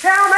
Tell me!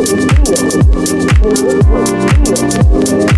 Thank you.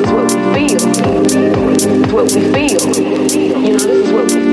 It's what we feel. It's what we feel. You know, this is what we feel.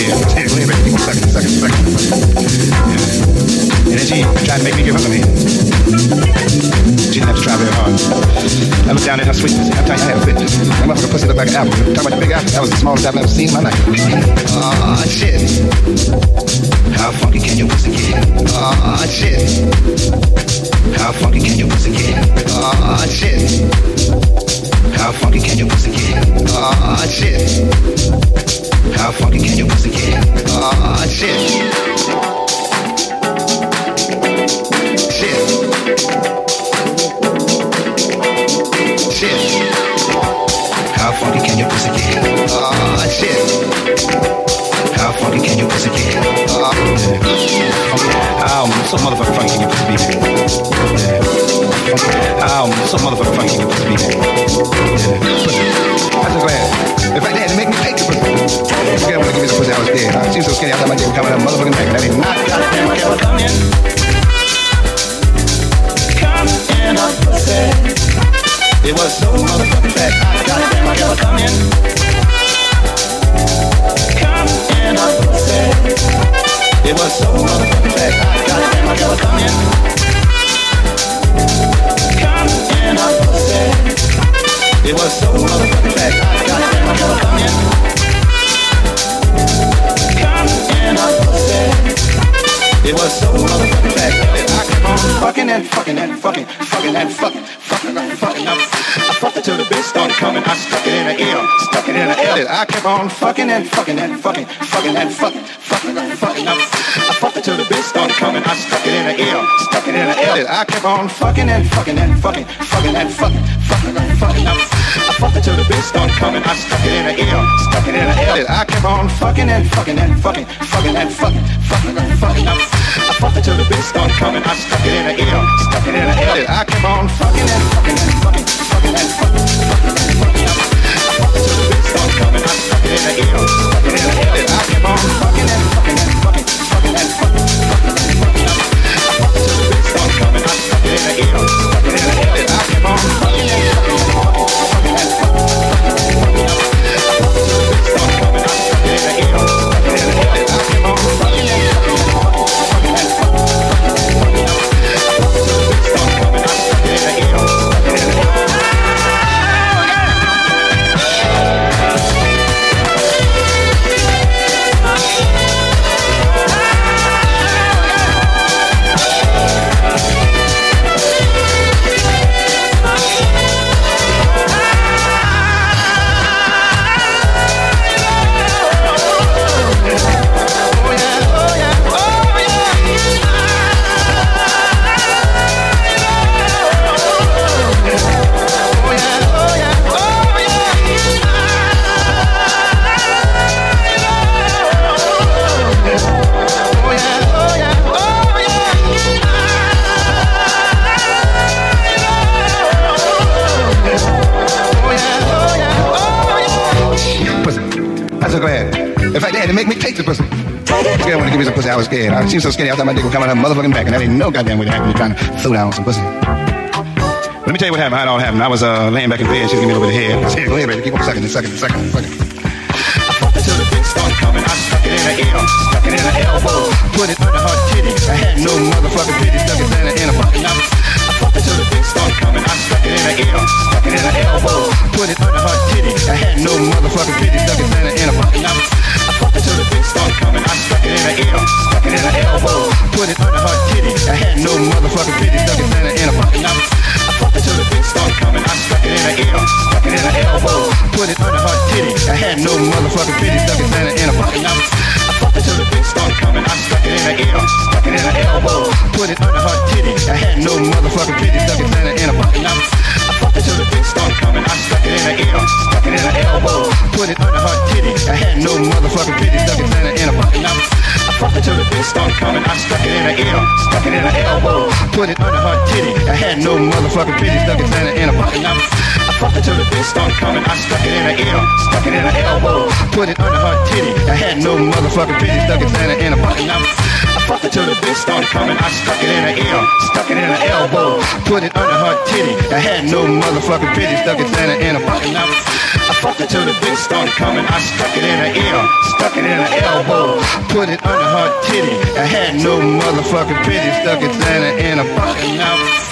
Yeah. Tried to make me give her some head. She have to try very hard. I looked down at. I'm telling you, I had a fit. That motherfucker pussy looked like an apple. Talking about the big apple. That was the smallest I've ever seen my life. Ah, shit. How funky can your pussy get? Ah, shit. How funky can your pussy get? Ah, shit. How funky can your pussy get? Ah, shit. How funky can your pussy get? Ah, shit. Shit. Shit. How funky can your pussy get? Ah, shit. How funky can your pussy get? Ah, yeah. Um, so motherfucking can your pussy be? Yeah. Um, so motherfucking can your pussy be? Yeah. So glad. In fact, they had to make me take the pussy. I. Uh, I I come in. A pussy. It was so motherfucking bad. I ever come in. Come in a pussy. It was so motherfucking I come in. Come in a pussy. It was so motherfucking I come in. It was so motherfucking bad that I kept on fucking and fucking and fucking, fucking and fucking, fucking and fucking. I, I fucked till the bitch started coming. I stuck it in the ear, stuck it in the ear. I kept on fucking and fucking and fucking, fucking and fucking, fucking and fucking. I, I fucked till the bitch started coming. I stuck it in the ear, stuck it in the ear. I kept on fucking and fucking and fucking, fucking and fucking, fucking and fucking. On fucking and fucking and fucking, fucking and fucking, fucking and fucking. I, fucked it till the bitch started coming. I stuck it in the ear, stuck it in the ear. I kept on fucking and fucking and I was scared. I, she was so scared. I thought my dick would come out of her motherfucking back, and that ain't no goddamn way to when you're trying to throw down some pussy. Let me tell you what happened. How it all happened. I was uh, laying back in bed. She was giving me a little bit of head. I said, go ahead, baby. Keep on sucking and sucking and sucking and sucking. It the dick started coming. I stuck it in her ear, stuck it in her elbow, put it under her titty. I had no motherfucking titty, stuck it in her put it under her titty. I had no motherfucking titty, stuck it in her in a fucking mouth. I fucked it till the dick started coming. I stuck it in her ear, stuck it in her elbow, put it under her titty. I had no motherfucking titty, stuck it her in a fucking mouth. I fucked it till the bitch started coming. I stuck it in her ear, stuck it in her elbow, put it under her titty. I had no motherfucking pity, stuck it in her in fucking mouth. I fucked it till the bitch started coming. I stuck it in her ear, stuck it in her elbow, put it under her titty. I had no motherfucking pity, stuck it in her in fucking mouth.